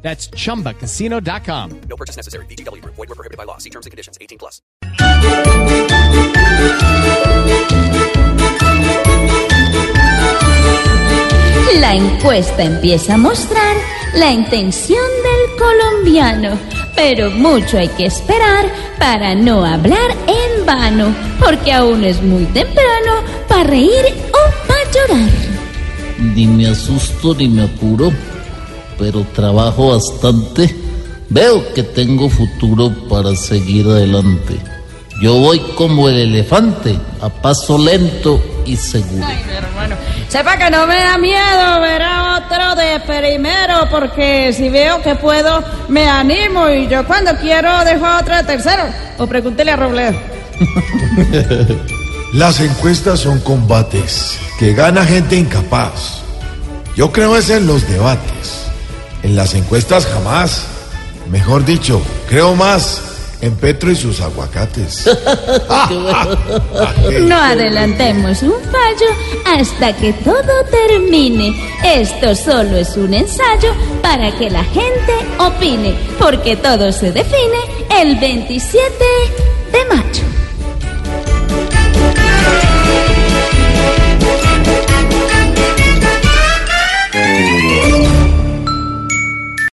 That's chumbacasino.com. No purchase necessary. VGW Group. Void were prohibited by law. See terms and conditions. 18 plus. La encuesta empieza a mostrar la intención del colombiano, pero mucho hay que esperar para no hablar en vano, porque aún es muy temprano para reír o para llorar. Ni me asusto ni me apuro, pero trabajo bastante. Veo que tengo futuro para seguir adelante. Yo voy como el elefante, a paso lento y seguro. Ay, mi hermano. Sepa que no me da miedo ver a otro de primero, porque si veo que puedo, me animo y yo cuando quiero dejo a otro de tercero. O pregúntele a Robledo. Las encuestas son combates que gana gente incapaz. Yo creo es en los debates. En las encuestas jamás. Mejor dicho, creo más en Petro y sus aguacates. No adelantemos un fallo hasta que todo termine. Esto solo es un ensayo para que la gente opine, porque todo se define el 27 de mayo.